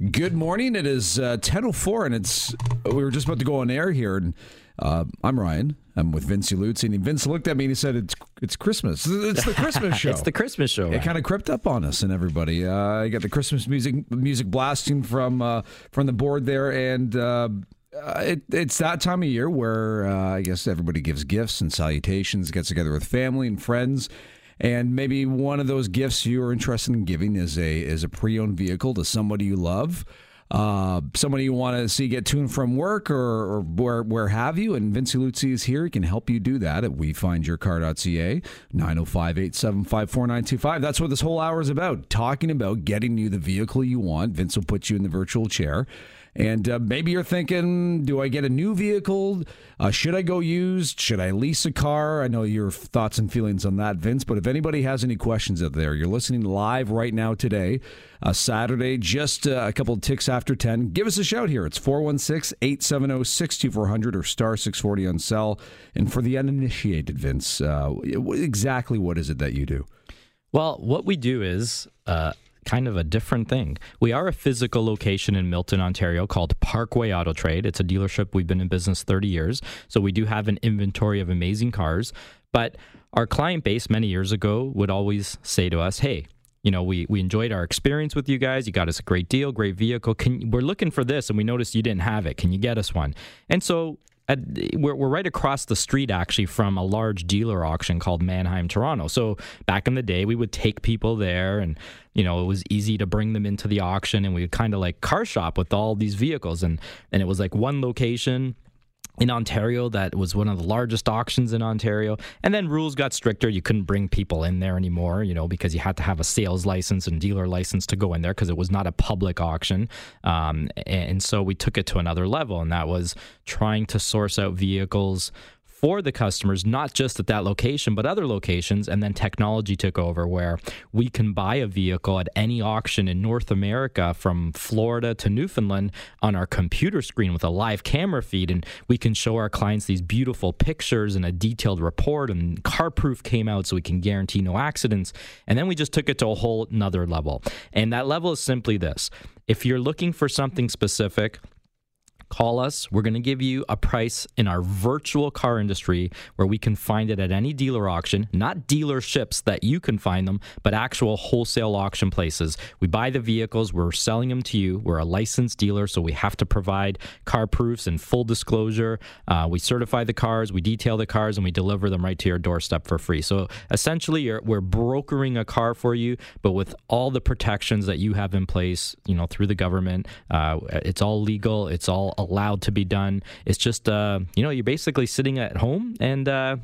Good morning. It is uh, 10.04 and it's we were just about to go on air here. And uh, I'm Ryan. I'm with Vince Luzzi. And Vince looked at me and he said, it's, it's Christmas. It's the Christmas show. it's the Christmas show. It kind of crept up on us and everybody. Uh, you got the Christmas music music blasting from uh, from the board there. And uh, uh, it, it's that time of year where uh, I guess everybody gives gifts and salutations, gets together with family and friends. And maybe one of those gifts you're interested in giving is a is a pre-owned vehicle to somebody you love, uh, somebody you want to see get to and from work or, or where where have you. And Vince Luzzi is here. He can help you do that at wefindyourcar.ca 905-875-4925. That's what this whole hour is about. Talking about getting you the vehicle you want. Vince will put you in the virtual chair. And uh, maybe you're thinking, do I get a new vehicle? Uh, should I go used? Should I lease a car? I know your thoughts and feelings on that, Vince. But if anybody has any questions out there, you're listening live right now today, uh, Saturday, just uh, a couple ticks after 10. Give us a shout here. It's 416 870 6400 or star 640 on cell. And for the uninitiated, Vince, uh, exactly what is it that you do? Well, what we do is uh, kind of a different thing. We are a physical location in Milton, Ontario called Parkway Auto Trade. It's a dealership. We've been in business 30 years. So we do have an inventory of amazing cars. But our client base many years ago would always say to us, hey, you know, we, we enjoyed our experience with you guys. You got us a great deal, great vehicle. Can, we're looking for this, and we noticed you didn't have it. Can you get us one? And so at, we're, we're right across the street actually from a large dealer auction called Manheim Toronto. So back in the day, we would take people there, and you know it was easy to bring them into the auction, and we would kind of like car shop with all these vehicles, and and it was like one location in Ontario that was one of the largest auctions in Ontario. And then rules got stricter. You couldn't bring people in there anymore, you know, because you had to have a sales license and dealer license to go in there because it was not a public auction. Um, and so we took it to another level, and that was trying to source out vehicles for the customers, not just at that location, but other locations. And then technology took over where we can buy a vehicle at any auction in North America from Florida to Newfoundland on our computer screen with a live camera feed. And we can show our clients these beautiful pictures and a detailed report. And CarProof came out so we can guarantee no accidents. And then we just took it to a whole nother level. And that level is simply this if you're looking for something specific, Call us. We're going to give you a price in our virtual car industry where we can find it at any dealer auction, not dealerships that you can find them, but actual wholesale auction places. We buy the vehicles, we're selling them to you. We're a licensed dealer, so we have to provide CarProofs and full disclosure. Uh, we certify the cars, we detail the cars, and we deliver them right to your doorstep for free. So essentially, we're brokering a car for you, but with all the protections that you have in place, you know, through the government. Uh, it's all legal. It's all allowed to be done. It's just, uh, you know, you're basically sitting at home and uh,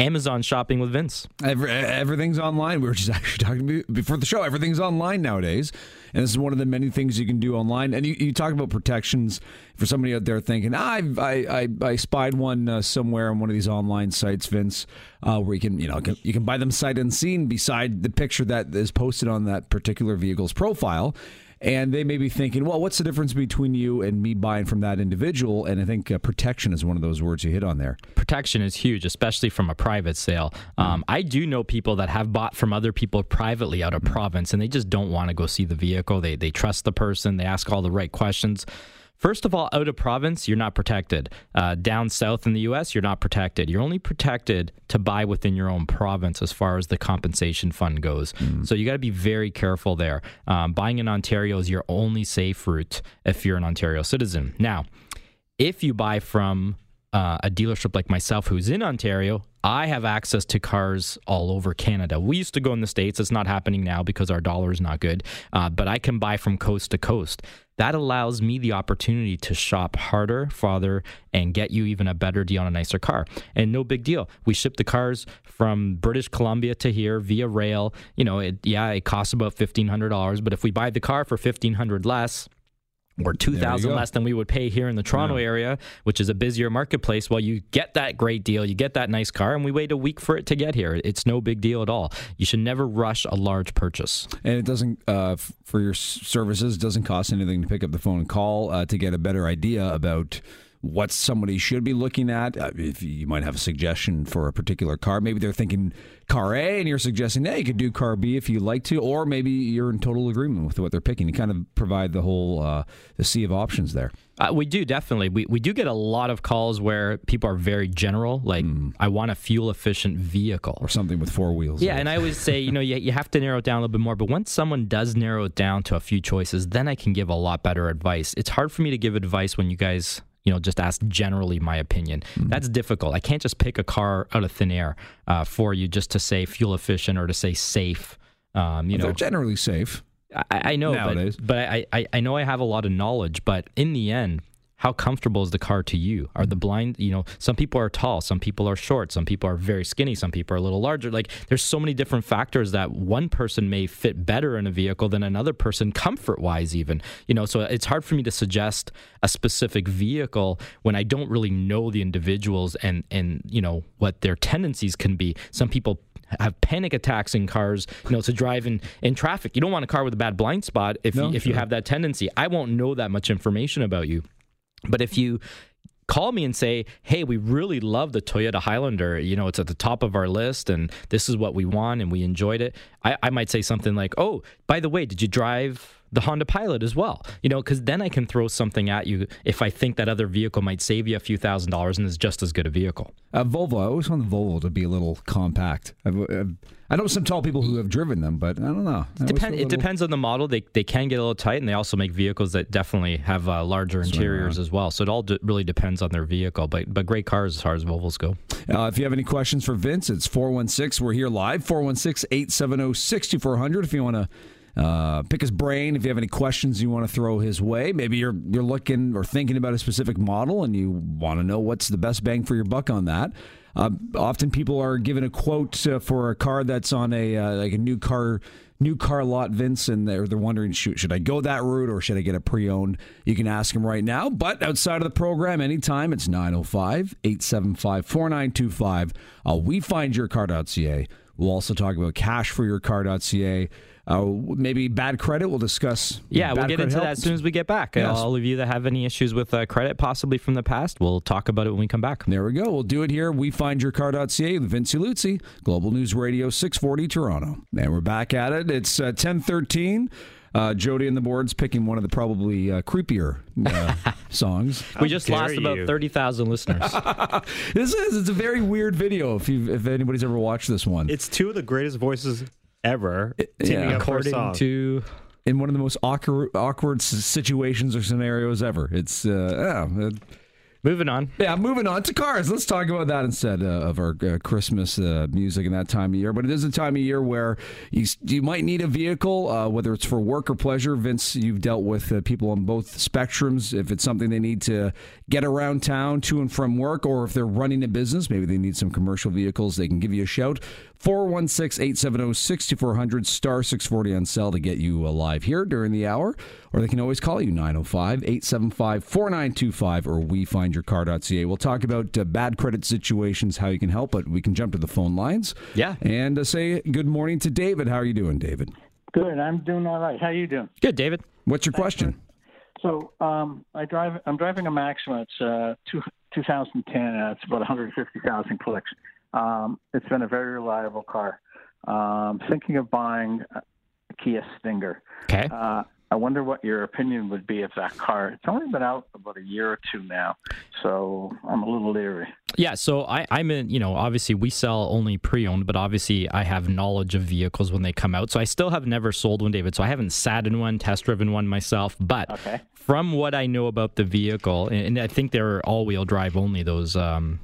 Amazon shopping with Vince. Every, everything's online. We were just actually talking before the show. Everything's online nowadays, and this is one of the many things you can do online. And you, you talk about protections for somebody out there thinking, ah, I, I, I spied one uh, somewhere on one of these online sites, Vince, uh, where you can you know you can buy them sight unseen beside the picture that is posted on that particular vehicle's profile and they may be thinking, well, what's the difference between you and me buying from that individual? And I think uh, protection is one of those words you hit on there. Protection is huge, especially from a private sale. Um, I do know people that have bought from other people privately out of province, and they just don't want to go see the vehicle. They they trust the person. They ask all the right questions. First of all, out of province, you're not protected. Uh, down south in the U.S., you're not protected. You're only protected to buy within your own province as far as the compensation fund goes. Mm. So you got to be very careful there. Um, buying in Ontario is your only safe route if you're an Ontario citizen. Now, if you buy from uh, a dealership like myself who's in Ontario, I have access to cars all over Canada. We used to go in the States. It's not happening now because our dollar is not good, uh, but I can buy from coast to coast. That allows me the opportunity to shop harder, farther, and get you even a better deal on a nicer car. And no big deal. We ship the cars from British Columbia to here via rail. You know, it, yeah, it costs about $1,500, but if we buy the car for 1500 less, or 2000 less than we would pay here in the Toronto yeah. area, which is a busier marketplace. Well, you get that great deal, you get that nice car, and we wait a week for it to get here. It's no big deal at all. You should never rush a large purchase. And it doesn't, uh, for your services, doesn't cost anything to pick up the phone and call uh, to get a better idea about what somebody should be looking at. Uh, if you might have a suggestion for a particular car, maybe they're thinking car A, and you're suggesting, hey, you could do car B if you like to, or maybe you're in total agreement with what they're picking. You kind of provide the whole uh, the sea of options there. Uh, we do definitely. We we do get a lot of calls where people are very general, like mm. I want a fuel efficient vehicle or something with four wheels. Yeah, and I always say, you know, you, you have to narrow it down a little bit more. But once someone does narrow it down to a few choices, then I can give a lot better advice. It's hard for me to give advice when you guys you know, just ask generally my opinion. Mm-hmm. That's difficult. I can't just pick a car out of thin air uh, for you just to say fuel efficient or to say safe. Um, you well, know, they're generally safe. I, I know, Nowadays. but, but I, I, I know I have a lot of knowledge. But in the end, how comfortable is the car to you? Are the mm-hmm. blind, you know, some people are tall, some people are short, some people are very skinny, some people are a little larger. Like there's so many different factors that one person may fit better in a vehicle than another person comfort wise even. You know, so it's hard for me to suggest a specific vehicle when I don't really know the individuals and and you know what their tendencies can be. Some mm-hmm. people have panic attacks in cars, you know, to drive in, in traffic. You don't want a car with a bad blind spot if no, you, if sure. you have that tendency. I won't know that much information about you. But if you call me and say, "Hey, we really love the Toyota Highlander. You know, it's at the top of our list, and this is what we want, and we enjoyed it." I, I might say something like, "Oh, by the way, did you drive the Honda Pilot as well. You know, because then I can throw something at you if I think that other vehicle might save you a few thousand dollars and is just as good a vehicle. Uh, Volvo, I always want the Volvo to be a little compact. I've, I've, i know some tall people who have driven them, but I don't know. It, depend, little... it depends on the model. They, they can get a little tight, and they also make vehicles that definitely have uh, larger interiors as well. So it all really depends on their vehicle. But but great cars as far as Volvos go. Uh, if you have any questions for Vince, it's 416. We're here live, 416 870 6400. If you want to uh, pick his brain if you have any questions you want to throw his way. Maybe you're you're looking or thinking about a specific model and you want to know what's the best bang for your buck on that. Uh, often people are given a quote uh, for a car that's on a uh, like a new car new car lot, Vince, and they're they're wondering should should I go that route or should I get a pre-owned? You can ask him right now. But outside of the program, anytime it's 905-875-4925. Uh, we find your car.ca. We'll also talk about cash for your car.ca. Uh, maybe bad credit. We'll discuss. Yeah, we'll get into help. that as soon as we get back. Yes. All of you that have any issues with uh, credit, possibly from the past, we'll talk about it when we come back. There we go. We'll do it here. We find your car.ca with Vince Luzzi, Global News Radio 640 Toronto. And we're back at it. It's uh, 1013. Uh, Jody and the boards picking one of the probably uh, creepier uh, songs. we just lost you. about thirty thousand listeners. this is it's a very weird video. If you if anybody's ever watched this one, it's two of the greatest voices ever teaming yeah. according song. to in one of the most awkward, awkward situations or scenarios ever. It's uh, yeah, Moving on. Yeah, moving on to cars. Let's talk about that instead uh, of our uh, Christmas uh, music in that time of year. But it is a time of year where you, you might need a vehicle, uh, whether it's for work or pleasure. Vince, you've dealt with uh, people on both spectrums. If it's something they need to get around town to and from work, or if they're running a business, maybe they need some commercial vehicles, they can give you a shout. 416 870 6400 star 640 on cell to get you alive here during the hour. Or they can always call you 905 875 4925 or we find your car.ca. We'll talk about uh, bad credit situations, how you can help, but we can jump to the phone lines. Yeah. And uh, say good morning to David. How are you doing, David? Good. I'm doing all right. How are you doing? Good, David. What's your question? So um, I drive. I'm driving a Maxima. It's uh, two, 2010. Uh, it's about 150,000 clicks. Um, it's been a very reliable car. Um, thinking of buying a Kia Stinger. Okay. Uh, I wonder what your opinion would be of that car. It's only been out about a year or two now, so I'm a little leery. Yeah, so I, I'm in, you know, obviously we sell only pre owned, but obviously I have knowledge of vehicles when they come out. So I still have never sold one, David. So I haven't sat in one, test driven one myself. But okay. from what I know about the vehicle, and I think they're all wheel drive only, those um,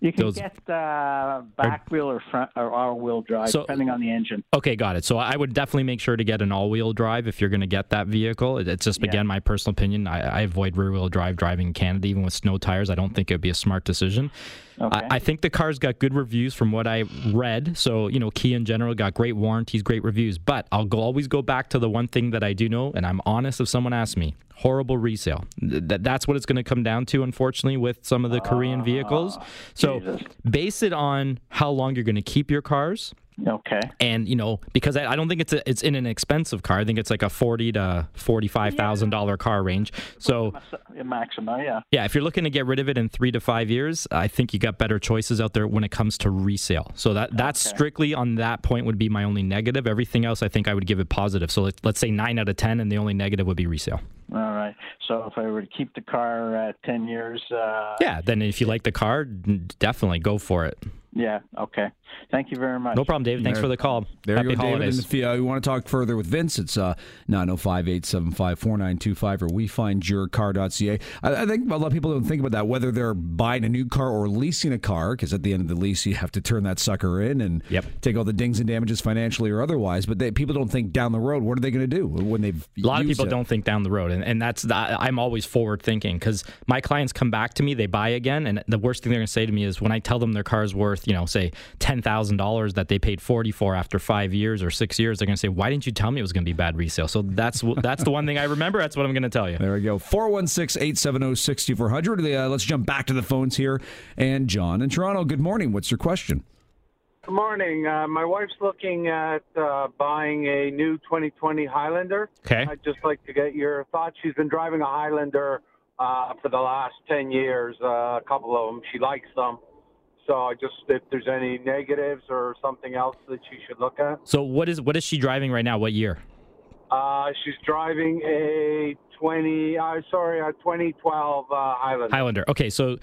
you can those, get uh, back wheel or front or all wheel drive, so, depending on the engine. Okay, got it. So I would definitely make sure to get an all wheel drive if you're going to get that vehicle. It's just yeah. again my personal opinion. I, I avoid rear wheel drive driving in Canada, even with snow tires. I don't think it would be a smart decision. Okay. I, I, think the car's got good reviews from what I read. So you know, Kia in general got great warranties, great reviews. But I'll go, always go back to the one thing that I do know, and I'm honest. If someone asks me, horrible resale. Th- that's what it's going to come down to, unfortunately, with some of the Korean vehicles. So Jesus. base it on how long you're going to keep your cars Okay. and you know because I, I don't think it's a, it's in an expensive car. I think it's like a forty to forty five thousand dollar car range. So Maxima, yeah. yeah, if you're looking to get rid of it in three to five years, I think you got better choices out there when it comes to resale. So that that's Okay. strictly on that point would be my only negative. Everything else, I think I would give it positive. So let, let's say nine out of ten, and the only negative would be resale. All right. So if I were to keep the car at 10 years, uh, Yeah, then if you like the car, definitely go for it. Yeah, okay. Thank you very much. No problem, David. Thanks There- for the call. There Happy you go, David. holidays. And if you, uh, you want to talk further with Vince, it's uh, 905 875 4925 or wefindyourcar.ca. I, I think a lot of people don't think about that, whether they're buying a new car or leasing a car, because at the end of the lease, you have to turn that sucker in and Yep. take all the dings and damages financially or otherwise. But they, people don't think down the road, what are they going to do when they've a lot of people it? don't think down the road and, and that's I- i'm always forward thinking because my clients come back to me they buy again and the worst thing they're going to say to me is when i tell them their car's worth you know say $10000 that they paid 40 for after five years or six years they're going to say why didn't you tell me it was going to be bad resale so that's that's the one thing i remember that's what i'm going to tell you There we go. 416 870 6400. Uh, Let's jump back to the phones here. And John in Toronto, good morning. What's your question? Good morning. Uh, my wife's looking at uh, buying a new 2020 Highlander. okay I'd just like to get your thoughts. She's been driving a Highlander uh, for the last 10 years, uh, a couple of them. She likes them. So just, if there's any negatives or something else that she should look at. so what is what is she driving right now what year Uh, she's driving a 20, uh, sorry, a 2012 uh, Highlander. Highlander. Okay, so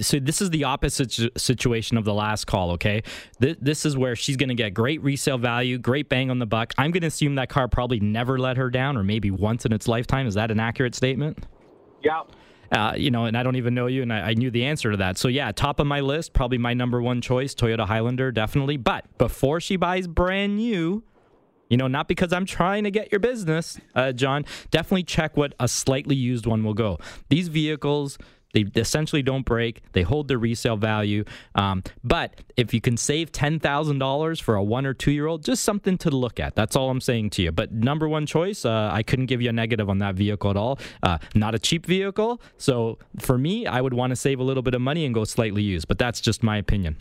so this is the opposite situation of the last call. Okay, Th- this is where she's going to get great resale value, great bang on the buck. I'm going to assume that car probably never let her down, or maybe once in its lifetime. Is that an accurate statement? yeah. Uh, you know, and I don't even know you, and I, I knew the answer to that. So yeah, top of my list, probably my number one choice, Toyota Highlander, definitely. But before she buys brand new, you know, not because I'm trying to get your business, uh, John, definitely check what a slightly used one will go. These vehicles. They essentially don't break. They hold their resale value. Um, but if you can save ten thousand dollars for a one or two year old, just something to look at. That's all I'm saying to you. But number one choice, uh, I couldn't give you a negative on that vehicle at all. Uh, not a cheap vehicle. So for me, I would want to save a little bit of money and go slightly used. But that's just my opinion.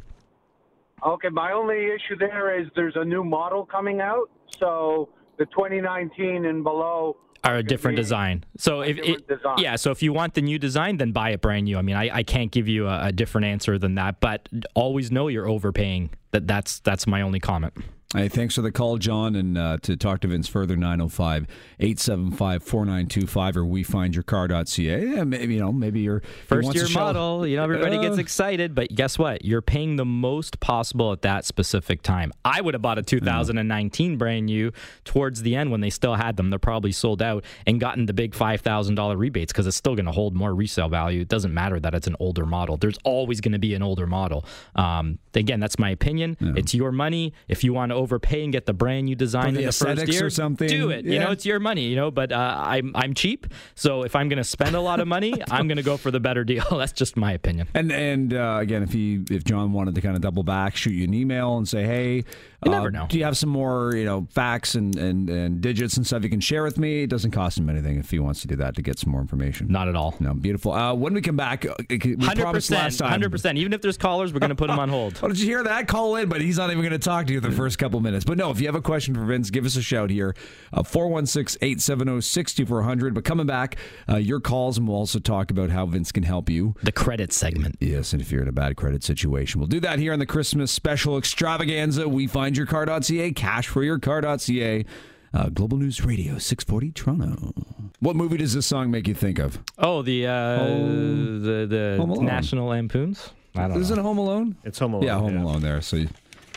Okay, my only issue there is there's a new model coming out. So the 2019 and below are a different design. So if it, design. yeah, so if you want the new design, then buy it brand new. I mean, I, I can't give you a, a different answer than that, but always know you're overpaying. That that's that's my only comment. Hey, thanks for the call, John. And uh, to talk to Vince further, 905 875 4925 or wefindyourcar.ca. Yeah, maybe, you know, maybe you're First year model, you know, everybody gets Uh, excited, but guess what? You're paying the most possible at that specific time. I would have bought a 2019 brand new towards the end when they still had them. They're probably sold out and gotten the big $5,000 rebates because it's still going to hold more resale value. It doesn't matter that it's an older model. There's always going to be an older model. Um, again, that's my opinion. It's your money. If you want to overpay and get the brand you design For in the first year, or something. do it. You know, it's your money. You know, but uh, I'm I'm cheap, so if I'm going to spend a lot of money, I'm going to go for the better deal. That's just my opinion. And and uh, again, if he if John wanted to kind of double back, shoot you an email and say, hey, You uh, never know. do you have some more you know facts and, and and digits and stuff you can share with me? It doesn't cost him anything if he wants to do that to get some more information. Not at all. No, beautiful. Uh, when we come back, uh, we Hundred promised percent, last time. hundred percent. Even if there's callers, we're going to put them on hold. Oh, did you hear that? Call in, but he's not even going to talk to you the first couple minutes. But no, if you have a question for Vince, give us a shout here. Uh, 416 870 6400. But coming back, uh, your calls, and we'll also talk about how Vince can help you. The credit segment. Yes, and if you're in a bad credit situation, we'll do that here on the Christmas special extravaganza. We find your car.ca, cash for your car.ca. Uh, Global News Radio, 640 Toronto. What movie does this song make you think of? Oh, the uh, Home- the the National Lampoons. I don't Is know. it Home Alone? It's Home Alone. yeah, Home Alone there. So, you-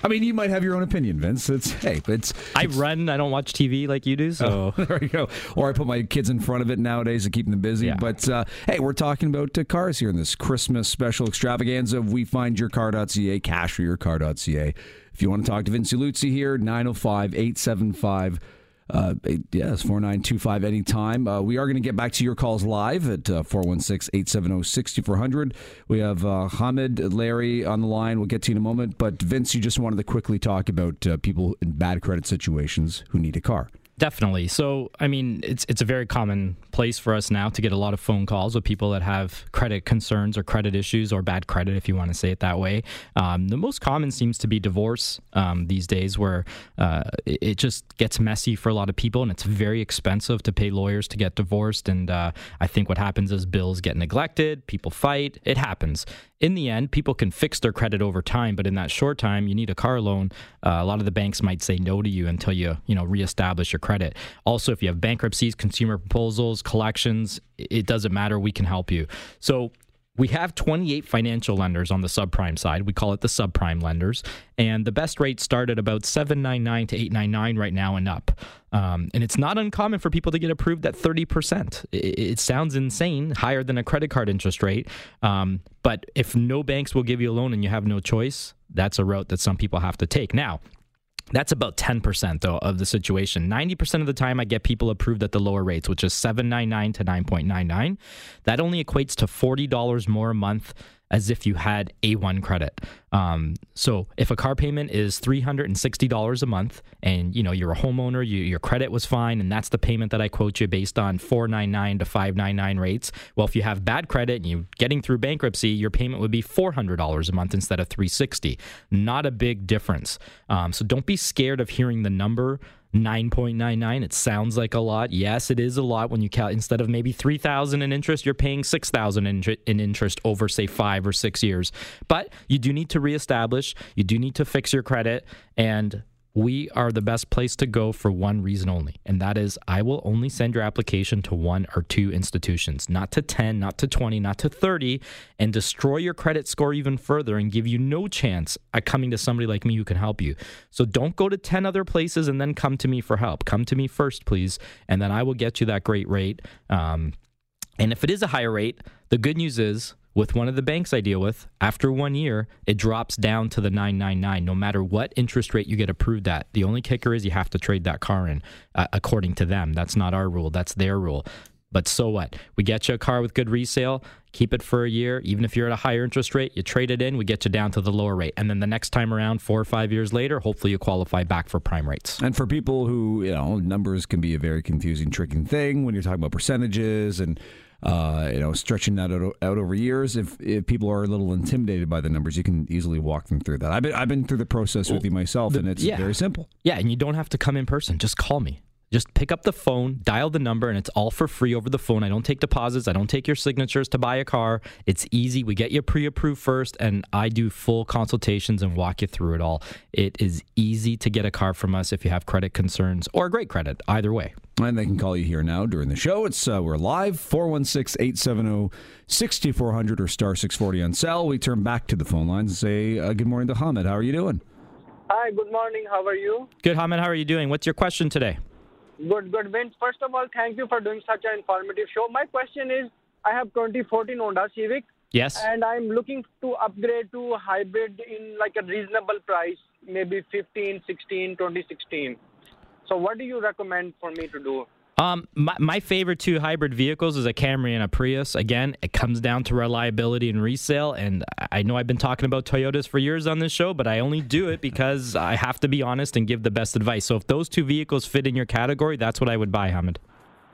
I mean, you might have your own opinion, Vince. It's, hey, but it's, I run. I don't watch TV like you do. So there you go. Or I put my kids in front of it nowadays to keep them busy. Yeah. But uh, hey, we're talking about uh, cars here in this Christmas special extravaganza of We Find Your Car.ca, cash for your car.ca. If you want to talk to Vince Luzzi here, 905 875 uh, yes, 4925 anytime. Uh, we are going to get back to your calls live at uh, 416 870 6400. We have uh, Hamid, Larry on the line. We'll get to you in a moment. But Vince, you just wanted to quickly talk about uh, people in bad credit situations who need a car. Definitely. So, I mean, it's it's a very common place for us now to get a lot of phone calls with people that have credit concerns or credit issues or bad credit, if you want to say it that way. Um, the most common seems to be divorce um, these days, where uh, it, it, just gets messy for a lot of people, and it's very expensive to pay lawyers to get divorced. And uh, I think what happens is bills get neglected, people fight. It happens in the end, people can fix their credit over time, but in that short time, you need a car loan. Uh, a lot of the banks might say no to you until you, you know, reestablish your credit. Also, if you have bankruptcies, consumer proposals, collections, it doesn't matter. We can help you. So we have 28 financial lenders on the subprime side. We call it the subprime lenders. And the best rates start at about 799 to 899 right now and up. Um, and it's not uncommon for people to get approved at 30%. It, it sounds insane, higher than a credit card interest rate. Um, but if no banks will give you a loan and you have no choice, that's a route that some people have to take. Now, that's about 10% though of the situation. 90% of the time I get people approved at the lower rates, which is 799 to 9.99. That only equates to $40 more a month as if you had A1 credit. Um, so if a car payment is $360 a month and you know you're a homeowner, you, your credit was fine and that's the payment that I quote you based on 499 to 599 rates. Well, if you have bad credit and you're getting through bankruptcy, your payment would be $400 a month instead of 360. Not a big difference. Um, so don't be scared of hearing the number 9.99 it sounds like a lot. Yes it is a lot when you count instead of maybe 3000 in interest you're paying 6000 in, in interest over say 5 or 6 years. But you do need to reestablish. You do need to fix your credit. And we are the best place to go for one reason only, and that is I will only send your application to one or two institutions, not to 10, not to 20, not to 30, and destroy your credit score even further and give you no chance at coming to somebody like me who can help you. So don't go to 10 other places and then come to me for help. Come to me first, please, and then I will get you that great rate. Um, and if it is a higher rate, the good news is with one of the banks I deal with, after one year, it drops down to the 999, no matter what interest rate you get approved at. The only kicker is you have to trade that car in, uh, according to them. That's not our rule, that's their rule. But so what? We get you a car with good resale, keep it for a year. Even if you're at a higher interest rate, you trade it in, we get you down to the lower rate. And then the next time around, four or five years later, hopefully you qualify back for prime rates. And for people who, you know, numbers can be a very confusing, tricking thing when you're talking about percentages and uh, you know, stretching that out, out over years. If, if people are a little intimidated by the numbers, you can easily walk them through that. I've been I've been through the process with you myself, and it's yeah. very simple. Yeah, and you don't have to come in person. Just call me. Just pick up the phone, dial the number, and it's all for free over the phone. I don't take deposits. I don't take your signatures to buy a car. It's easy. We get you pre approved first, and I do full consultations and walk you through it all. It is easy to get a car from us if you have credit concerns or great credit, either way. And they can call you here now during the show. It's uh, We're live, 416 870 6400 or star 640 on cell. We turn back to the phone lines and say uh, good morning to Hamid. How are you doing? Hi, good morning. How are you? Good, Hamid. How are you doing? What's your question today? Good, good. Vince, first of all, thank you for doing such an informative show. My question is I have 2014 Honda Civic. Yes. And I'm looking to upgrade to hybrid in like a reasonable price, maybe 15, 16, 2016. So, what do you recommend for me to do? Um, my, my favorite two hybrid vehicles is a Camry and a Prius. Again, it comes down to reliability and resale. And I know I've been talking about Toyotas for years on this show, but I only do it because I have to be honest and give the best advice. So if those two vehicles fit in your category, that's what I would buy, Hamid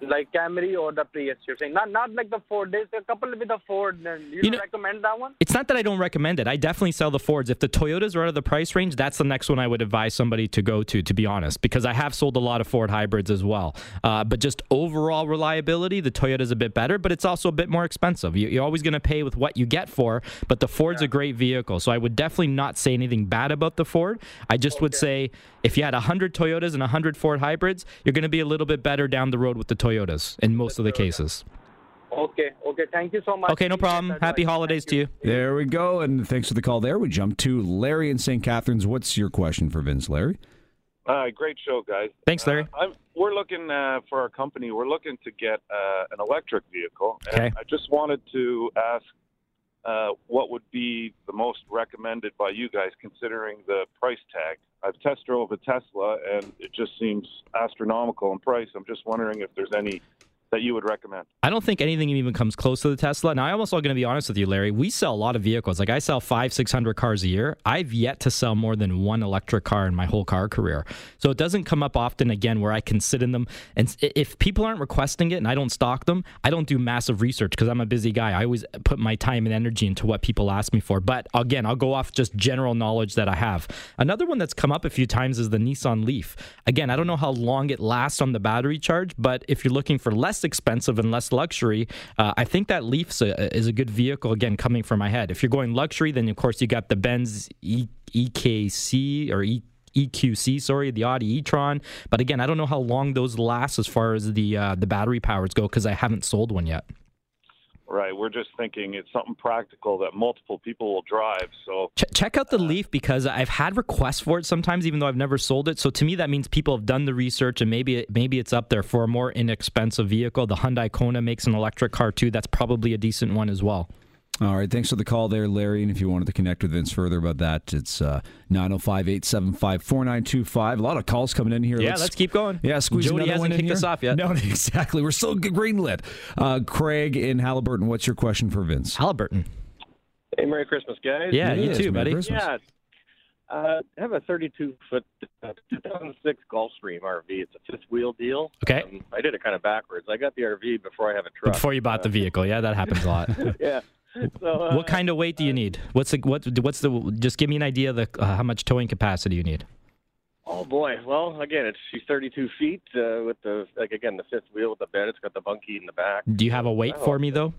like Camry or the Prius. You're saying not not like the Ford. There's a couple with the Ford. You, you know, recommend that one? It's not that I don't recommend it. I definitely sell the Fords. If the Toyotas are out of the price range, that's the next one I would advise somebody to go to. To be honest, because I have sold a lot of Ford hybrids as well. Uh, but just overall reliability, the Toyota's a bit better, but it's also a bit more expensive. You, are always going to pay with what you get for. But the Ford's yeah. a great vehicle, so I would definitely not say anything bad about the Ford. I just okay. would say if you had 100 Toyotas and 100 Ford hybrids, you're going to be a little bit better down the road with the Toyotas in most of the cases. Okay, okay. Thank you so much. Okay, no problem. Happy holidays to you. There we go. And thanks for the call there. We jump to Larry in St. Catharines. What's your question for Vince, Larry? Uh, great show, guys. Thanks, Larry. Uh, we're looking uh, for our company. We're looking to get uh, an electric vehicle. Okay. I just wanted to ask uh, what would be the most recommended by you guys, considering the price tag. I've test drove a Tesla, and it just seems astronomical in price. I'm just wondering if there's any that you would recommend? I don't think anything even comes close to the Tesla. Now, I'm also going to be honest with you, Larry. We sell a lot of vehicles. Like I sell five, six hundred cars a year. I've yet to sell more than one electric car in my whole car career. So it doesn't come up often again where I can sit in them. And if people aren't requesting it and I don't stock them, I don't do massive research because I'm a busy guy. I always put my time and energy into what people ask me for. But again, I'll go off just general knowledge that I have. Another one that's come up a few times is the Nissan Leaf. Again, I don't know how long it lasts on the battery charge, but if you're looking for less expensive and less luxury, uh, I think that Leaf is a good vehicle. Again, coming from my head. If you're going luxury, then of course you got the Benz e- EKC or. EQC, sorry, the Audi e-tron. But again, I don't know how long those last as far as the uh, the battery powers go because I haven't sold one yet. Right. We're just thinking it's something practical that multiple people will drive. So Ch- check out the uh, Leaf because I've had requests for it sometimes, even though I've never sold it. So to me, that means people have done the research and maybe it, maybe it's up there for a more inexpensive vehicle. The Hyundai Kona makes an electric car too. That's probably a decent one as well. All right. Thanks for the call there, Larry. And if you wanted to connect with Vince further about that, it's 905 875 4925. A lot of calls coming in here. Yeah, let's, let's keep going. Yeah, squeeze Jody another hasn't one in kicked here. us off yet. No, exactly. We're still greenlit. Uh, Craig in Haliburton, what's your question for Vince? Haliburton. Hey, Merry Christmas, guys. Yeah, you Yes, too, Merry buddy. Christmas. Yeah. Uh, I have a 32 foot uh, 2006 Gulfstream RV. It's a fifth wheel deal. Okay. Um, I did it kind of backwards. I got the RV before I have a truck. Before you bought the vehicle, yeah, that happens a lot. yeah. So, uh, what kind of weight do you need? What's the what? What's the? Just give me an idea of the uh, how much towing capacity you need. Oh boy. Well, again, it's she's 32 feet uh, with the like again the fifth wheel with the bed. It's got the bunkie in the back. Do you have a weight for me though?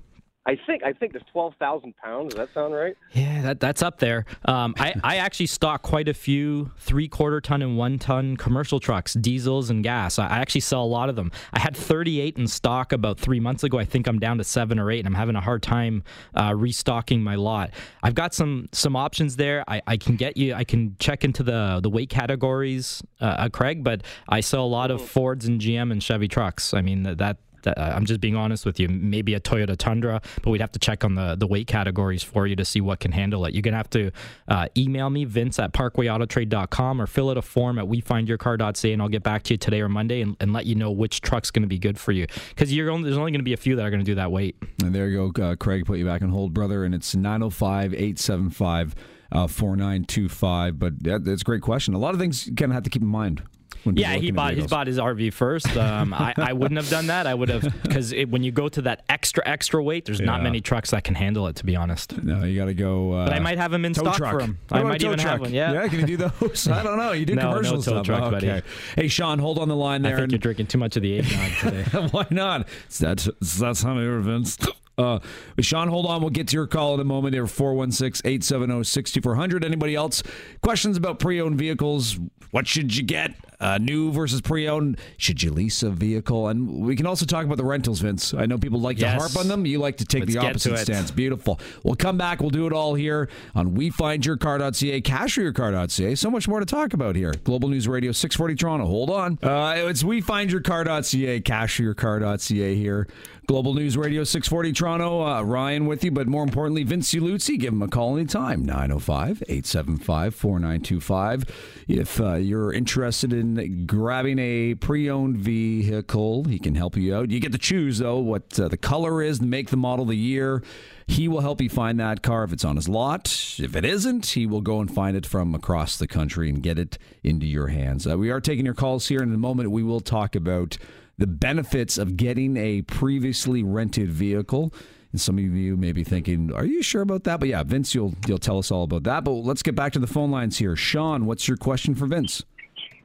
I think I think it's 12,000 pounds. Does that sound right? Yeah, that, that's up there. Um, I, I actually stock quite a few three quarter ton and one ton commercial trucks, diesels and gas. I, I actually sell a lot of them. I had 38 in stock about three months ago. I think I'm down to seven or eight, and I'm having a hard time uh, restocking my lot. I've got some some options there. I, I can get you. I can check into the the weight categories, uh, uh, Craig. But I sell a lot of Fords and GM and Chevy trucks. I mean that. That uh, I'm just being honest with you. Maybe a Toyota Tundra, but we'd have to check on the, the weight categories for you to see what can handle it. You're going to have to uh, email me, vince at parkwayautotrade.com, or fill out a form at wefindyourcar.ca, and I'll get back to you today or Monday and, and let you know which truck's going to be good for you. Because there's only going to be a few that are going to do that weight. And there you go, uh, Craig. Put you back on hold, brother. And it's 905 875 4925. But that, that's a great question. A lot of things you kind of have to keep in mind. Yeah, he bought he vehicles. bought his RV first. Um, I, I wouldn't have done that. I would have because when you go to that extra extra weight, there's not Yeah. many trucks that can handle it. To be honest, No, you got to go. Uh, but I might have him in tow stock truck. for him. What I about might tow even truck? have one. Yeah. Yeah, can you do those? I don't know. You do No, no commercial tow stuff. truck, buddy. okay. Hey, Sean, hold on the line there. I there. think you're drinking too much of the eggnog today. Why not? That's that's how many Vince. Uh, Sean, hold on. We'll get to your call in a moment. Here, 416-870-6400. Anybody else? Questions about pre-owned vehicles? What should you get? Uh, new versus pre-owned? Should you lease a vehicle? And we can also talk about the rentals, Vince. I know people like to harp on them. You like to take Let's the opposite stance. Beautiful. We'll come back. We'll do it all here on WeFindYourCar.ca, CashForYourCar.ca. So much more to talk about here. Global News Radio 640 Toronto. Hold on. Uh, it's WeFindYourCar.ca, CashForYourCar.ca here. Global News Radio 640 Toronto. Uh, Ryan with you, but more importantly, Vince Uluzzi. Give him a call anytime. 905 875 4925. If uh, you're interested in grabbing a pre owned vehicle, he can help you out. You get to choose, though, what uh, the color is, the make, the model, the year. He will help you find that car if it's on his lot. If it isn't, he will go and find it from across the country and get it into your hands. Uh, we are taking your calls here. In a moment, we will talk about the benefits of getting a previously rented vehicle. And some of you may be thinking, "Are you sure about that?" But yeah, Vince, you'll you'll tell us all about that. But let's get back to the phone lines here. Sean, what's your question for Vince?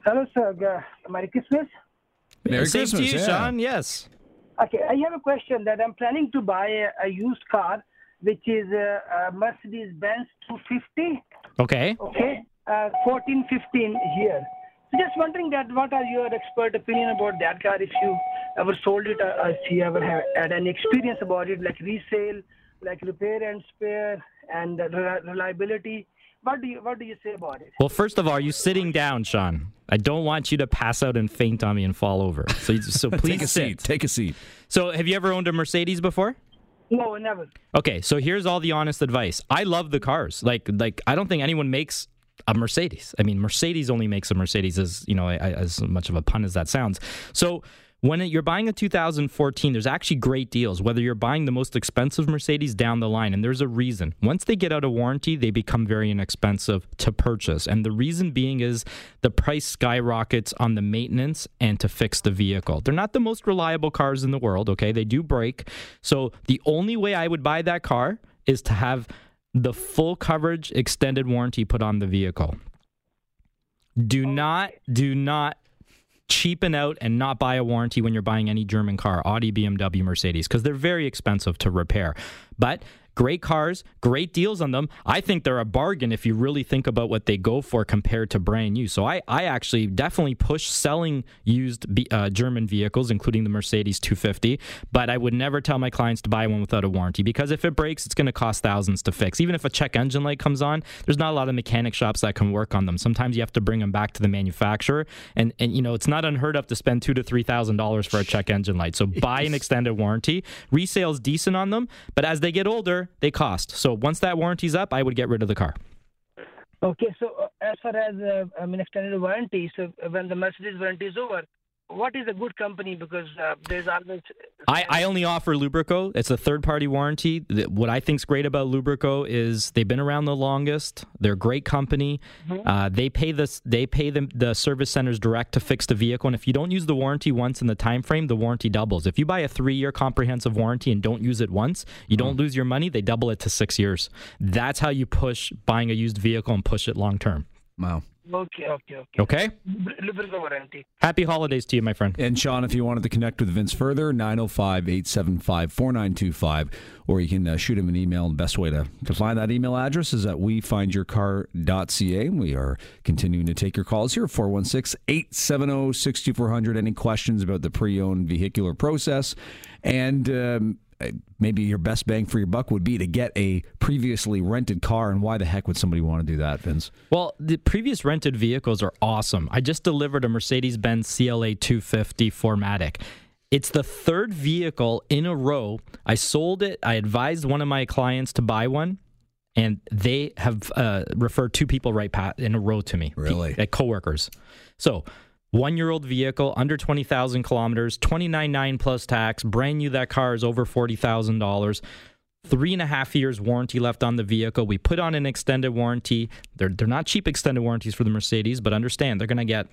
Hello, sir. Uh, Merry Christmas. Merry Same Christmas, to you, yeah. Sean. Yes. Okay, I have a question that I'm planning to buy a, a used car, which is a, a Mercedes-Benz 250. Okay. Okay, uh, 14, 15 here. So just wondering that what are your expert opinion about that car? If you ever sold it, uh, if you ever have had any experience about it, like resale, like repair and spare, and uh, reliability. What do you What do you say about it? Well, first of all, are you sitting down, Sean? I don't want you to pass out and faint on me and fall over. So, so please Take a sit. seat. Take a seat. So, have you ever owned a Mercedes before? No, never. Okay, so here's all the honest advice. I love the cars. Like, like I don't think anyone makes a Mercedes. I mean, Mercedes only makes a Mercedes, as you know, as much of a pun as that sounds. So. when you're buying a 2014, there's actually great deals, whether you're buying the most expensive Mercedes down the line. And there's a reason. Once they get out of warranty, they become very inexpensive to purchase. And the reason being is the price skyrockets on the maintenance and to fix the vehicle. They're not the most reliable cars in the world, okay? They do break. So the only way I would buy that car is to have the full coverage extended warranty put on the vehicle. Do oh, not, do not cheapen out and not buy a warranty when you're buying any German car, Audi, BMW, Mercedes, because they're very expensive to repair. But great cars, great deals on them. I think they're a bargain if you really think about what they go for compared to brand new. So I, I actually definitely push selling used uh, German vehicles, including the Mercedes 250. But I would never tell my clients to buy one without a warranty because if it breaks, it's going to cost thousands to fix. Even if a check engine light comes on, there's not a lot of mechanic shops that can work on them. Sometimes you have to bring them back to the manufacturer, and and you know it's not unheard of to spend two to three thousand dollars for a check engine light. So buy an extended warranty. Resale's decent on them, but as they get older, they cost. So once that warranty's up, I would get rid of the car. Okay, so uh, as far as uh, I mean extended warranty, so when the Mercedes warranty is over, what is a good company? Because uh, there's always I, I only offer Lubrico. It's a third party warranty what i think's great about Lubrico is they've been around the longest. They're a great company. Mm-hmm. uh, they pay this they pay them the service centers direct to fix the vehicle. And if you don't use the warranty once in the time frame the warranty doubles. If you buy a three year comprehensive warranty and don't use it once you don't mm-hmm. lose your money they double it to six years. That's how you push buying a used vehicle and push it long term wow Okay, okay, okay. Okay? Happy holidays to you, my friend. And Sean, if you wanted to connect with Vince further, 905 875 4925, or you can uh, shoot him an email. The best way to, to find that email address is at wefindyourcar.ca. We are continuing to take your calls here 416 870 6400. Any questions about the pre owned vehicular process? And. Um, maybe your best bang for your buck would be to get a previously rented car. And why the heck would somebody want to do that, Vince? Well, the previous rented vehicles are awesome. I just delivered a Mercedes Benz CLA 250 4MATIC. It's the third vehicle in a row. I sold it. I advised one of my clients to buy one, and they have uh, referred two people right in a row to me. Really? Like coworkers. So one year old vehicle, under 20,000 kilometers, 29.9 plus tax, brand new. That car is over $40,000. Three and a half years warranty left on the vehicle. We put on an extended warranty. They're, they're not cheap extended warranties for the Mercedes, but understand they're going to get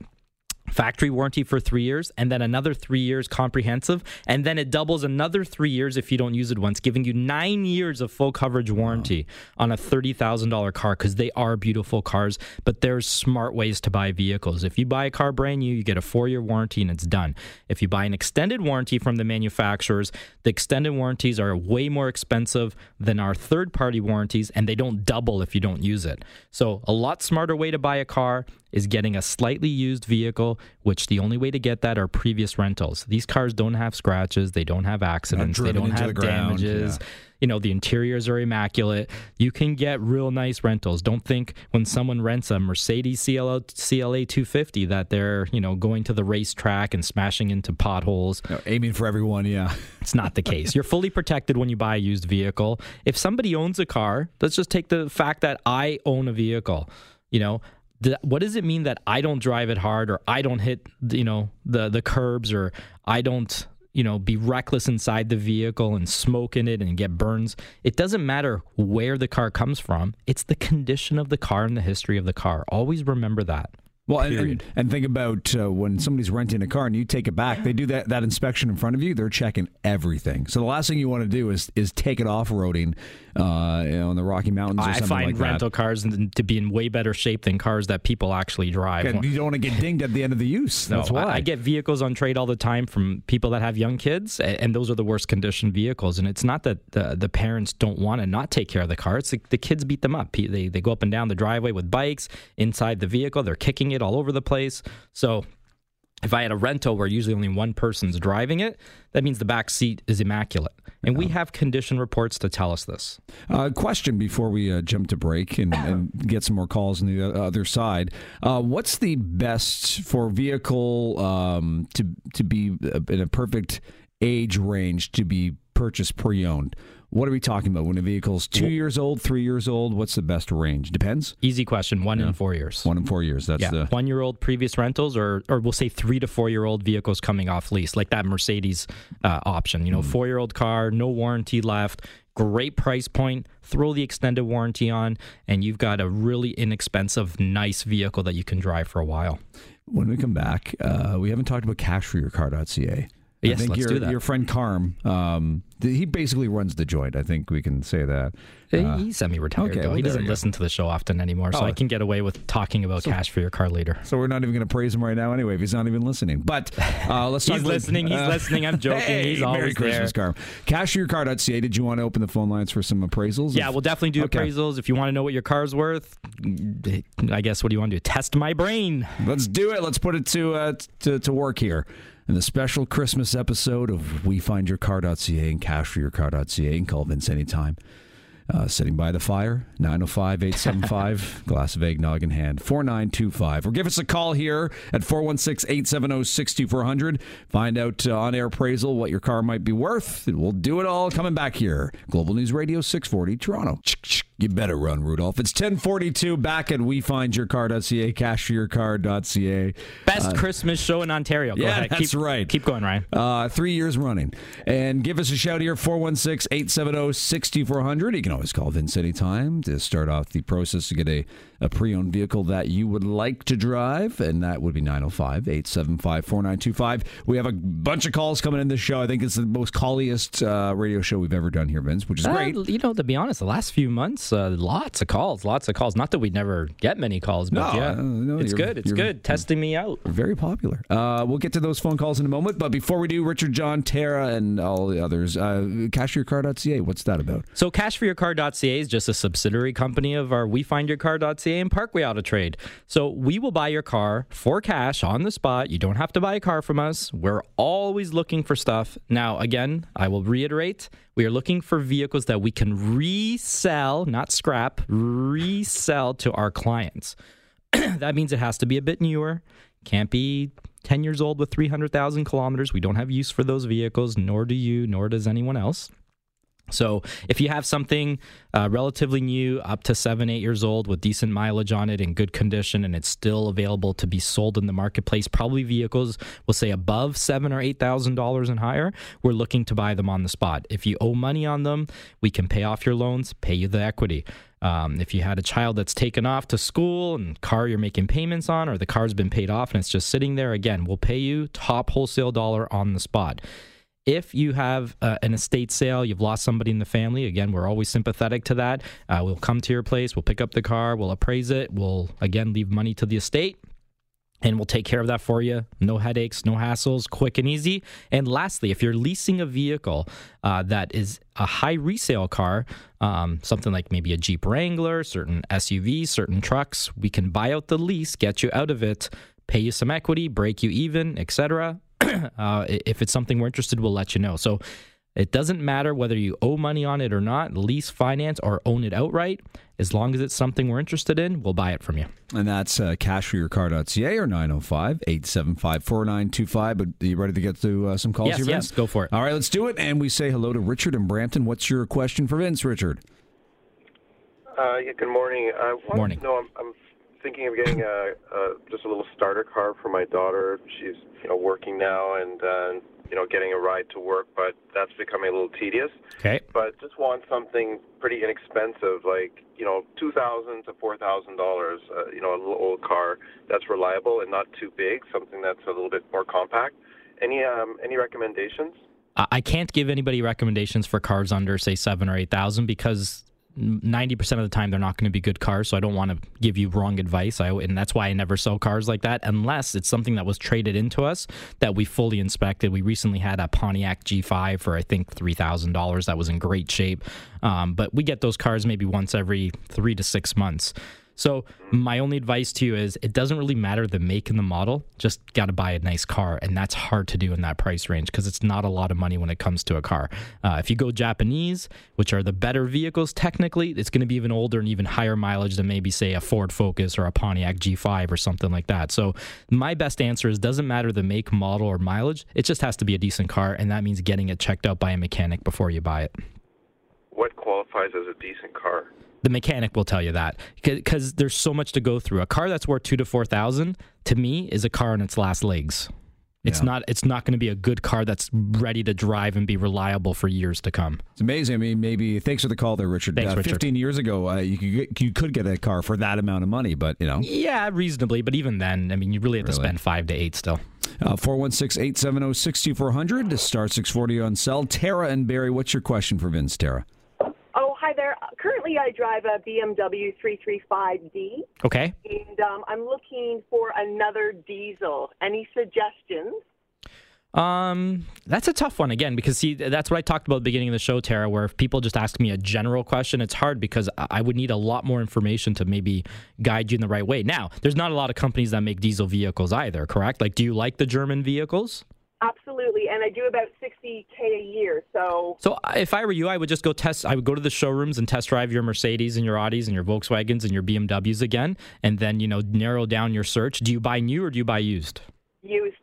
factory warranty for three years and then another three years comprehensive and then it doubles another three years if you don't use it once giving you nine years of full coverage warranty wow. on a $30000 car because they are beautiful cars but there's smart ways to buy vehicles. If you buy a car brand new you get a four year warranty and it's done. If you buy an extended warranty from the manufacturers the extended warranties are way more expensive than our third party warranties and they don't double if you don't use it. So a lot smarter way to buy a car is getting a slightly used vehicle, which the only way to get that are previous rentals. These cars don't have scratches, they don't have accidents, they don't have the damages. Yeah. You know, the interiors are immaculate. You can get real nice rentals. Don't think when someone rents a Mercedes CLA, CLA 250 that they're, you know, going to the racetrack and smashing into potholes. No, aiming for everyone, yeah. It's not the case. You're fully protected when you buy a used vehicle. If somebody owns a car, let's just take the fact that I own a vehicle. You know, what does it mean that I don't drive it hard or I don't hit you know the the curbs or I don't you know be reckless inside the vehicle and smoke in it and get burns? It doesn't matter where the car comes from. It's the condition of the car and the history of the car. Always remember that well, and, and, think about uh, when somebody's renting a car and you take it back, they do that, that inspection in front of you. They're checking everything. So the last thing you want to do is is take it off roading uh, you know, in the Rocky Mountains. I find like rental that. cars to be in way better shape than cars that people actually drive. you don't want to get dinged at the end of the use. That's no, why I, I, get vehicles on trade all the time from people that have young kids, and those are the worst conditioned vehicles. And it's not that the, the parents don't want to not take care of the car; it's the, the kids beat them up. They they go up and down the driveway with bikes inside the vehicle. They're kicking it all over the place. So if I had a rental where usually only one person's driving it, that means the back seat is immaculate. And we have condition reports to tell us this. Uh, question before we uh, jump to break and, and, get some more calls on the other side. Uh, what's the best for vehicle um, to to be in a perfect age range to be purchased pre-owned. What are we talking about when a vehicle's two years old, three years old? What's the best range? Depends. Easy question. One in four years. One in four years. That's yeah, the one year old previous rentals, or or we'll say three to four year old vehicles coming off lease, like that Mercedes uh, option. You know, Mm. four year old car, no warranty left, great price point. Throw the extended warranty on, and you've got a really inexpensive, nice vehicle that you can drive for a while. when we come back, uh, we haven't talked about cashforyourcar.ca. I Yes, think let's your, do that. Your friend Carm, um, th- he basically runs the joint. I think we can say that. Uh, He's semi-retired okay, though. well, he there doesn't go. listen to the show often anymore, so Oh. I can get away with talking about cash for your car later. so we're not even going to praise him right now anyway if he's not even listening. But uh, let's talk He's about- listening, he's uh, listening, I'm joking, Hey, he's Merry always Christmas, there. Carm. Cashforyourcar.ca. Did you want to open the phone lines for some appraisals? Yeah, we'll definitely do Okay. appraisals. If you want to know what your car's worth, I guess what do you want to do? Test my brain. Let's do it. Let's put it to uh, t- to, to work here. In the special Christmas episode of WeFindYourCar.ca and CashForYourCar.ca, and call Vince anytime. Uh, sitting by the fire, 905 875, glass of eggnog in hand, 4925. Or give us a call here at 416 870 6400. Find out uh, on air appraisal what your car might be worth. We'll do it all coming back here. Global News Radio 640, Toronto. You better run, Rudolph. It's 1042 back at WeFindYourCar.ca, CashForYourCar.ca. Best Christmas show in Ontario. Go yeah, ahead. that's keep, right. Keep going, Ryan. Uh, three years running. And give us a shout here, 416 870 6400. You can always call Vince anytime to start off the process to get a, a pre owned vehicle that you would like to drive. And that would be 905 875 4925. We have a bunch of calls coming in this show. I think it's the most calliest uh, radio show we've ever done here, Vince, which is Uh, great. you know, to be honest, the last few months, uh, lots of calls, lots of calls. Not that we never get many calls, but No, yeah, no, it's good. It's good. Testing me out. Very popular. Uh, we'll get to those phone calls in a moment. But before we do, Richard, John, Tara, and all the others, uh, cashyourcar.ca, what's that about? So cashforyourcar.ca is just a subsidiary company of our WeFindYourCar.ca and Parkway Auto Trade. So we will buy your car for cash on the spot. You don't have to buy a car from us. We're always looking for stuff. Now, again, I will reiterate, we are looking for vehicles that we can resell, not scrap, resell to our clients. that means it has to be a bit newer. Can't be 10 years old with 300,000 kilometers. We don't have use for those vehicles, nor do you, nor does anyone else. So, if you have something uh, relatively new, up to seven, eight years old, with decent mileage on it in good condition, and it's still available to be sold in the marketplace, probably vehicles we'll say above seven or eight thousand dollars and higher, we're looking to buy them on the spot. If you owe money on them, we can pay off your loans, pay you the equity. Um, if you had a child that's taken off to school and car you're making payments on, or the car's been paid off and it's just sitting there, again, we'll pay you top wholesale dollar on the spot. If you have uh, an estate sale, you've lost somebody in the family, again, we're always sympathetic to that. Uh, we'll come to your place, we'll pick up the car, we'll appraise it, we'll again leave money to the estate. And we'll take care of that for you. No headaches, no hassles, quick and easy. And lastly, if you're leasing a vehicle uh, that is a high resale car, um, something like maybe a Jeep Wrangler, certain SUVs, certain trucks, we can buy out the lease, get you out of it, pay you some equity, break you even, etc. uh, if it's something we're interested, we'll let you know. So it doesn't matter whether you owe money on it or not, lease, finance, or own it outright. As long as it's something we're interested in, we'll buy it from you. And that's uh, cashforyourcar.ca or 905 875 4925. But are you ready to get to uh, some calls Yes, here, yes, go for it. All right, let's do it. And we say hello to Richard and Brampton. What's your question for Vince, Richard? Uh, yeah, good morning. I wanted Morning. to know, I'm, I'm thinking of getting a, a just a little starter car for my daughter. She's you know working now and uh, you know getting a ride to work, but that's becoming a little tedious. Okay. But just want something pretty inexpensive, like you know two thousand to four thousand dollars. Uh, you know, a little old car that's reliable and not too big. Something that's a little bit more compact. Any um, any recommendations? I I can't give anybody recommendations for cars under, say, seven or eight thousand because ninety percent of the time they're not going to be good cars. So I don't want to give you wrong advice. I and that's why I never sell cars like that unless it's something that was traded into us that we fully inspected. We recently had a Pontiac G5 for I think three thousand dollars that was in great shape, um, but we get those cars maybe once every three to six months. So my only advice to you is it doesn't really matter the make and the model. Just got to buy a nice car, and that's hard to do in that price range because it's not a lot of money when it comes to a car. Uh, if you go Japanese, which are the better vehicles technically, it's going to be even older and even higher mileage than maybe say a Ford Focus or a Pontiac G5 or something like that. So my best answer is doesn't matter the make, model, or mileage. It just has to be a decent car, and that means getting it checked out by a mechanic before you buy it what qualifies as a decent car? The mechanic will tell you that because there's so much to go through. A car that's worth two to four thousand to me is a car on its last legs. It's yeah. not. It's not going to be a good car that's ready to drive and be reliable for years to come. It's amazing. I mean, maybe thanks for the call there, Richard. Thanks, uh, Richard. Fifteen years ago, uh, you could get, you could get a car for that amount of money, but you know, yeah, reasonably. But even then, I mean, you really have really? to spend five to eight still. Uh, 416 870 6400 star 640 on cell. Tara and Barrie, what's your question for Vince, Tara? There. Currently, I drive a BMW 335D. Okay. And um, I'm looking for another diesel. Any suggestions? Um, that's a tough one again because see, that's what I talked about at the beginning of the show, Tara. Where if people just ask me a general question, it's hard because I would need a lot more information to maybe guide you in the right way. Now, there's not a lot of companies that make diesel vehicles either, correct? Like, do you like the German vehicles? Absolutely, and I do about sixty k a year. So, so if I were you, I would just go test. I would go to the showrooms and test drive your Mercedes and your Audis and your Volkswagens and your BMWs again, and then you know narrow down your search. Do you buy new or do you buy used? Used.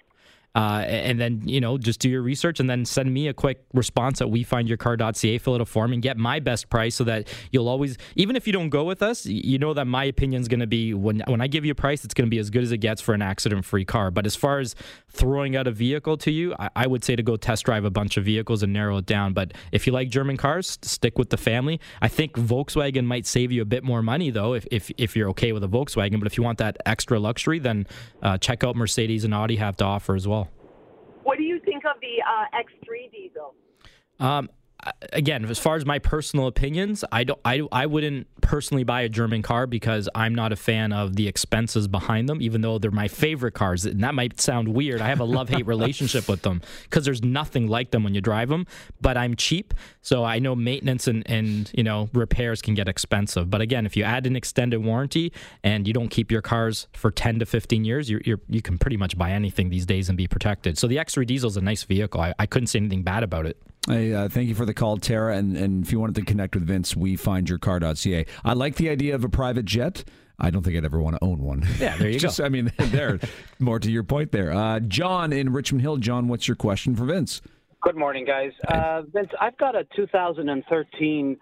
Uh, and then you know just do your research and then send me a quick response at wefindyourcar.ca fill out a form and get my best price so that you'll always even if you don't go with us you know that my opinion is going to be when when i give you a price it's going to be as good as it gets for an accident free car. But as far as throwing out a vehicle to you I, I, would say to go test drive a bunch of vehicles and narrow it down. But if you like german cars stick with the family. I think volkswagen might save you a bit more money though if, if, if you're okay with a volkswagen. But if you want that extra luxury then uh, check out mercedes and audi have to offer as well what do you think of the uh, X3 diesel? Um, again, as far as my personal opinions, I don't, I, I wouldn't personally buy a German car because I'm not a fan of the expenses behind them, even though they're my favorite cars. And that might sound weird. I have a love hate relationship with them because there's nothing like them when you drive them. But I'm cheap, so I know maintenance and, and you know repairs can get expensive. But again, if you add an extended warranty and you don't keep your cars for 10 to 15 years, you're, you're you can pretty much buy anything these days and be protected. So the X3 diesel is a nice vehicle. I, I couldn't say anything bad about it. Hey, uh, thank you for the call, Tara. And, and if you wanted to connect with Vince, we find your car.ca. I like the idea of a private jet. I don't think I'd ever want to own one. Yeah, there you Just, go. I mean, there. more to your point there. Uh, John in Richmond Hill. John, what's your question for Vince? Good morning, guys. Uh, Vince, I've got a 2013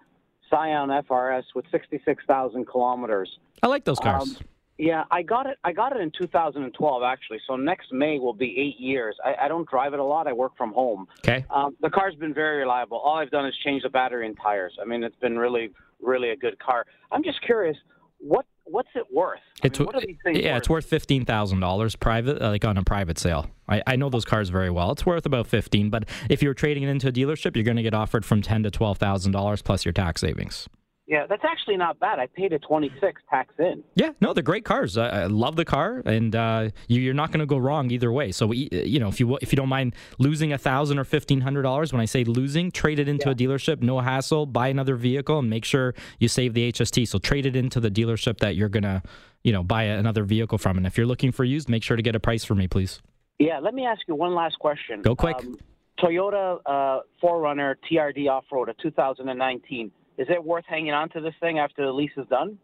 Scion FRS with 66,000 kilometers. I like those cars. Um, yeah, I got it. I got it in 2012, actually. So next May will be eight years. I, I don't drive it a lot. I work from home. Okay. Um, the car's been very reliable. All I've done is change the battery and tires. I mean, it's been really, really a good car. I'm just curious, what what's it worth? It's I mean, yeah, worth? it's worth fifteen thousand dollars private, uh, like on a private sale. I, I know those cars very well. It's worth about fifteen, but if you're trading it into a dealership, you're going to get offered from ten to twelve thousand dollars plus your tax savings. Yeah, that's actually not bad. I paid a 26 tax in. Yeah, no, they're great cars. I, I love the car, and uh, you, are not going to go wrong either way. So, we, you know, if you if you don't mind losing a thousand or fifteen hundred dollars, when I say losing, trade it into yeah. a dealership, no hassle. Buy another vehicle, and make sure you save the HST. So, trade it into the dealership that you're gonna, you know, buy another vehicle from. And if you're looking for used, make sure to get a price for me, please. Yeah, let me ask you one last question. Go quick. Um, Toyota uh, 4Runner TRD off road, a 2019 is it worth hanging on to this thing after the lease is done?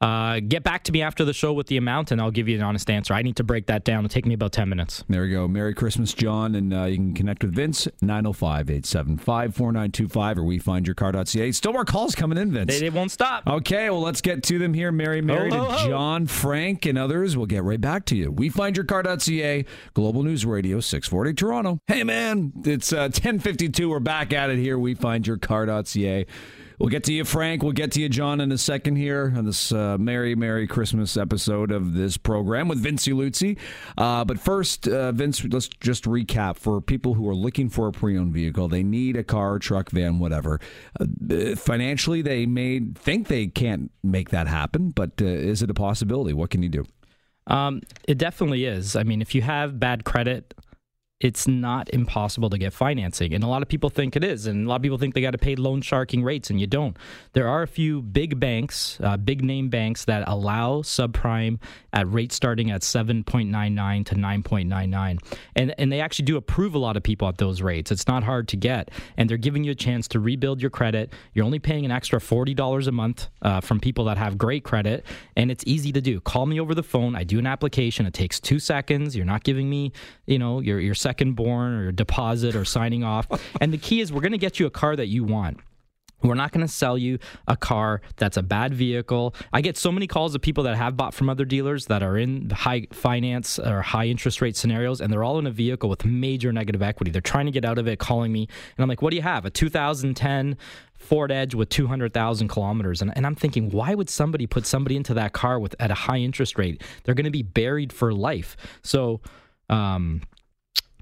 Uh, get back to me after the show with the amount, and I'll give you an honest answer. I need to break that down. It'll take me about 10 minutes. There we go. Merry Christmas, John. And uh, you can connect with Vince, 905 875 4925 or wefindyourcar.ca. Still more calls coming in, Vince. They, they, won't stop. Okay, well, let's get to them here. Mary, Mary, oh, oh, oh. John, Frank, and others. We'll get right back to you. We find your Wefindyourcar.ca, Global News Radio, 640 Toronto. Hey, man, it's uh, 1052. We're back at it here. We find your Wefindyourcar.ca. We'll get to you, Frank. We'll get to you, John, in a second here on this uh, Merry, Merry Christmas episode of this program with Vince Luzzi. Uh, but first, uh, Vince, let's just recap for people who are looking for a pre owned vehicle. They need a car, truck, van, whatever. Uh, financially, they may think they can't make that happen, but uh, is it a possibility? What can you do? Um, it definitely is. I mean, if you have bad credit, it's not impossible to get financing. And a lot of people think it is. And a lot of people think they got to pay loan sharking rates, and you don't. There are a few big banks, uh, big name banks, that allow subprime at rates starting at 7.99 to 9.99. And, and they actually do approve a lot of people at those rates. It's not hard to get. And they're giving you a chance to rebuild your credit. You're only paying an extra $40 a month uh, from people that have great credit. And it's easy to do. Call me over the phone. I do an application. It takes two seconds. You're not giving me, you know, your, your second born or deposit or signing off. and the key is we're going to get you a car that you want. We're not going to sell you a car that's a bad vehicle. I get so many calls of people that have bought from other dealers that are in high finance or high interest rate scenarios, and they're all in a vehicle with major negative equity. They're trying to get out of it, calling me, and I'm like, "What do you have? A 2010 Ford Edge with 200,000 kilometers?" And, and I'm thinking, why would somebody put somebody into that car with at a high interest rate? They're going to be buried for life. So. Um,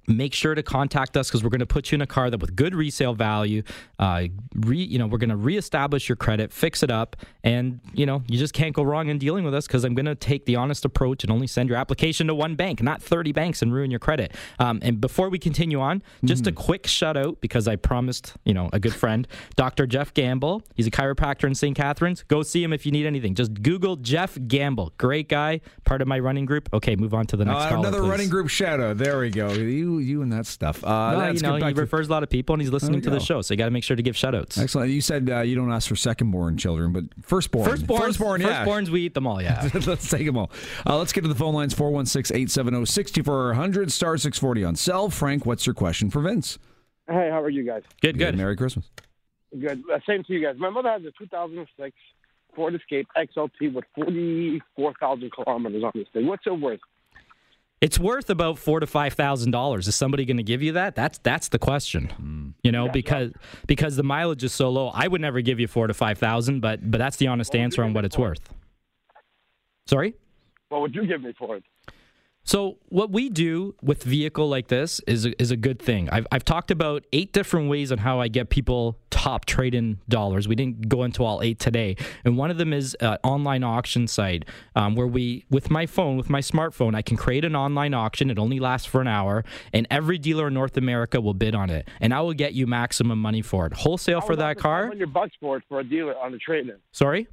make sure to contact us because we're going to put you in a car that with good resale value uh, re, you know we're going to reestablish your credit fix it up and you know you just can't go wrong in dealing with us because i'm going to take the honest approach and only send your application to one bank not 30 banks and ruin your credit um, and before we continue on just Mm-hmm. a quick shout out because i promised you know a good friend dr jeff gamble he's a chiropractor in st catharines go see him if you need anything just google jeff gamble great guy part of my running group okay move on to the next Uh, caller, another please. running group shout out. There we go. You, you, and that stuff. Uh, Well, that's you know, he to- refers a lot of people, and he's listening to we the show, so you got to make sure to give shout outs. Excellent. You said uh, you don't ask for second-born children, but firstborn. Firstborn, Firstborn, yeah. firstborns, we eat them all. Yeah. let's take them all. Uh, let's get to the phone lines 416 870 6400, star 640 on cell. Frank, what's your question for Vince? Hey, how are you guys? Good, good. Merry Christmas. Good. Uh, same to you guys. My mother has a 2006 Ford Escape XLT with 44,000 kilometers on this thing. What's it worth? It's worth about four to five thousand dollars. Is somebody going to give you that? That's that's the question. Hmm. You know, because because the mileage is so low. I would never give you four to five thousand, but but that's the honest answer on what it's worth. Sorry. What would you give me for it? So what we do with vehicle like this is a, is a good thing. I've, I've talked about eight different ways on how I get people top trade-in dollars. We didn't go into all eight today, and one of them is an online auction site um, where we, with my phone, with my smartphone, I can create an online auction. It only lasts for an hour, and every dealer in North America will bid on it, and I will get you maximum money for it. Wholesale for that car. 500 bucks for it for a dealer on a trade-in. Sorry.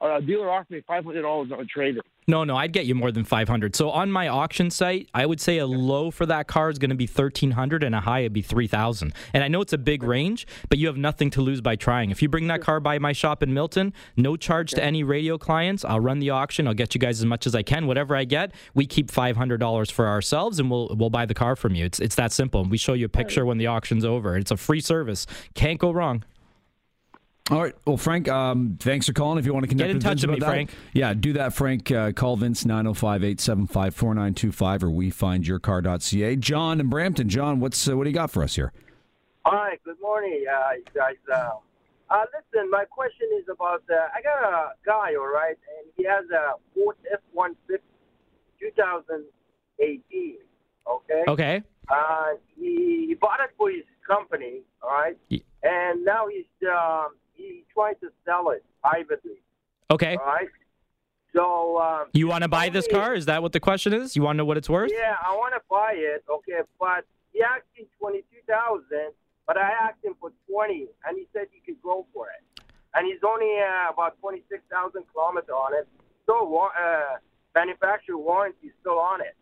Uh, a dealer offered me $500 on a trade-in. No, no, I'd get you more than 500. So on my auction site, I would say a low for that car is going to be 1300 and a high would be 3000. And I know it's a big range, but you have nothing to lose by trying. If you bring that car by my shop in Milton, no charge to any radio clients. I'll run the auction. I'll get you guys as much as I can. Whatever I get, we keep $500 for ourselves and we'll we'll buy the car from you. It's it's that simple. We show you a picture when the auction's over. It's a free service. Can't go wrong. All right. Well, Frank, um, thanks for calling. If you want to connect Get in with touch Vince with me, about that, Frank. Yeah, do that, Frank. Uh, call Vince 905 875 4925 or we find yourcar.ca. John in Brampton. John, what's uh, what do you got for us here? Hi, good morning, uh, you guys. Uh, uh, listen, my question is about uh, I got a guy, all right, and he has a Ford F-150 2018, okay? Okay. Uh, he, he bought it for his company, all right? And now he's um, he's tried to sell it privately, Okay. all right? So um, You want to buy this car? Is that what the question is? You want to know what it's worth? Yeah, I want to buy it. Okay, but he asked me twenty two thousand, but I asked him for twenty, and he said he could go for it. And he's only uh, about twenty six thousand kilometers on it. So uh, manufacturer warranty is still on it.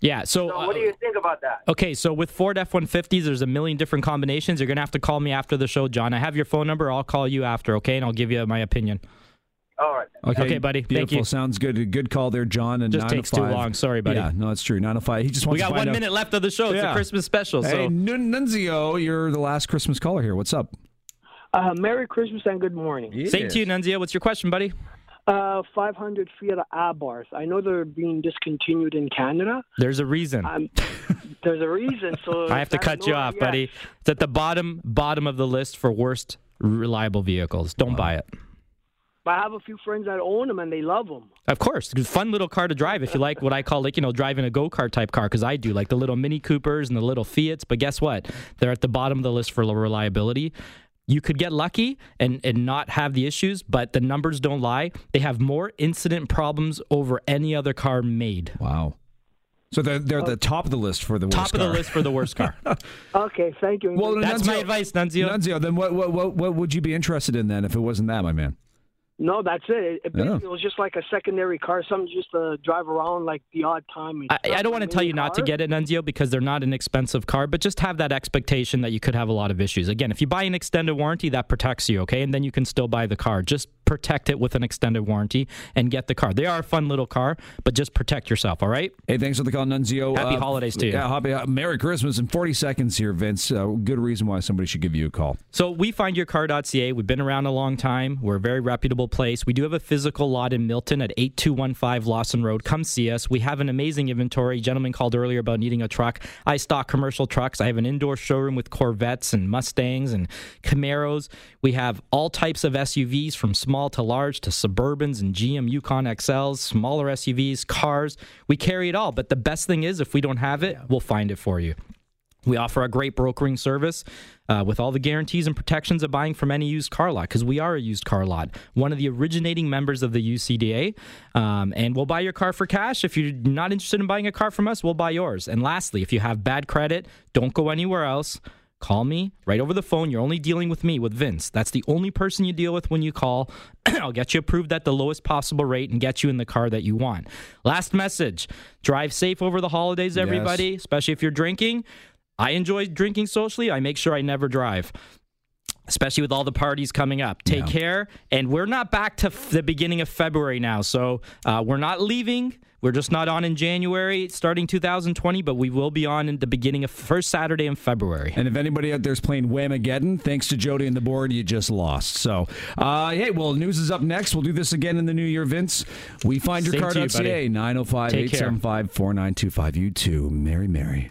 Yeah. So, So what do uh, you think about that? Okay, so with Ford F 150s, there's a million different combinations. You're going to have to call me after the show, John. I have your phone number. I'll call you after, okay? And I'll give you my opinion. All right. Okay, buddy. Thank Beautiful. you. Sounds good. Good call there, John. And Just 9 to takes too long. Sorry, buddy. Yeah, no, it's true. 905. He just wants We got to find one out- minute left of the show. It's Yeah. a Christmas special. Hey, So Nun- Nunzio, you're the last Christmas caller here. What's up? Uh, Merry Christmas and good morning. Same to you, Nunzio. What's your question, buddy? Uh, 500 Fiat Abarth. I know they're being discontinued in Canada. There's a reason. Um, there's a reason. So I have to cut you off, yeah. buddy. It's at the bottom bottom of the list for worst reliable vehicles. Don't buy it. But I have a few friends that own them and they love them. Of course, it's a fun little car to drive if you like what I call like you know driving a go kart type car because I do like the little Mini Coopers and the little Fiats. But guess what? They're at the bottom of the list for reliability. You could get lucky and, and not have the issues, but the numbers don't lie. They have more incident problems over any other car made. Wow. So they're, they're at the top of the list for the worst Top of the car. list for the worst car. Okay, thank you. Well, That's my advice, Nunzio. Nunzio, then what, what what what would you be interested in then if it wasn't that, my man? No, that's it. It, it, Yeah. basically was just like a secondary car, something just to drive around like the odd time. I, I don't want to tell you not to get it, Nunzio, because they're not an expensive car, but just have that expectation that you could have a lot of issues. Again, if you buy an extended warranty, that protects you, okay? And then you can still buy the car. Just protect it with an extended warranty and get the car. They are a fun little car, but just protect yourself, all right? Hey, thanks for the call, Nunzio. Happy holidays to you. Yeah, happy, uh, Merry Christmas in 40 seconds here, Vince. Uh, good reason why somebody should give you a call. So we find your car.ca. We've been around a long time. We're a very reputable place. We do have a physical lot in Milton at 8215 Lawson Road. Come see us. We have an amazing inventory. Gentleman called earlier about needing a truck. I stock commercial trucks. I have an indoor showroom with Corvettes and Mustangs and Camaros. We have all types of SUVs from small to large to Suburbans and GM Yukon XLs, smaller SUVs, cars. We carry it all. But the best thing is if we don't have it, we'll find it for you. We offer a great brokering service uh, with all the guarantees and protections of buying from any used car lot because we are a used car lot, one of the originating members of the UCDA. Um, and we'll buy your car for cash. If you're not interested in buying a car from us, we'll buy yours. And lastly, if you have bad credit, don't go anywhere else. Call me right over the phone. You're only dealing with me, with Vince. That's the only person you deal with when you call. I'll get you approved at the lowest possible rate and get you in the car that you want. Last message drive safe over the holidays, everybody, especially if you're drinking. I enjoy drinking socially. I make sure I never drive, especially with all the parties coming up. Take care. And we're not back to f- the beginning of February now. So uh, we're not leaving. We're just not on in January, starting 2020, but we will be on in the beginning of first Saturday in February. And if anybody out there's playing Whamageddon, thanks to Jody and the board, you just lost. So, uh, hey, well, news is up next. We'll do this again in the new year, Vince. We find your Same to you, buddy. 905 875 4925. You too. Mary, Mary.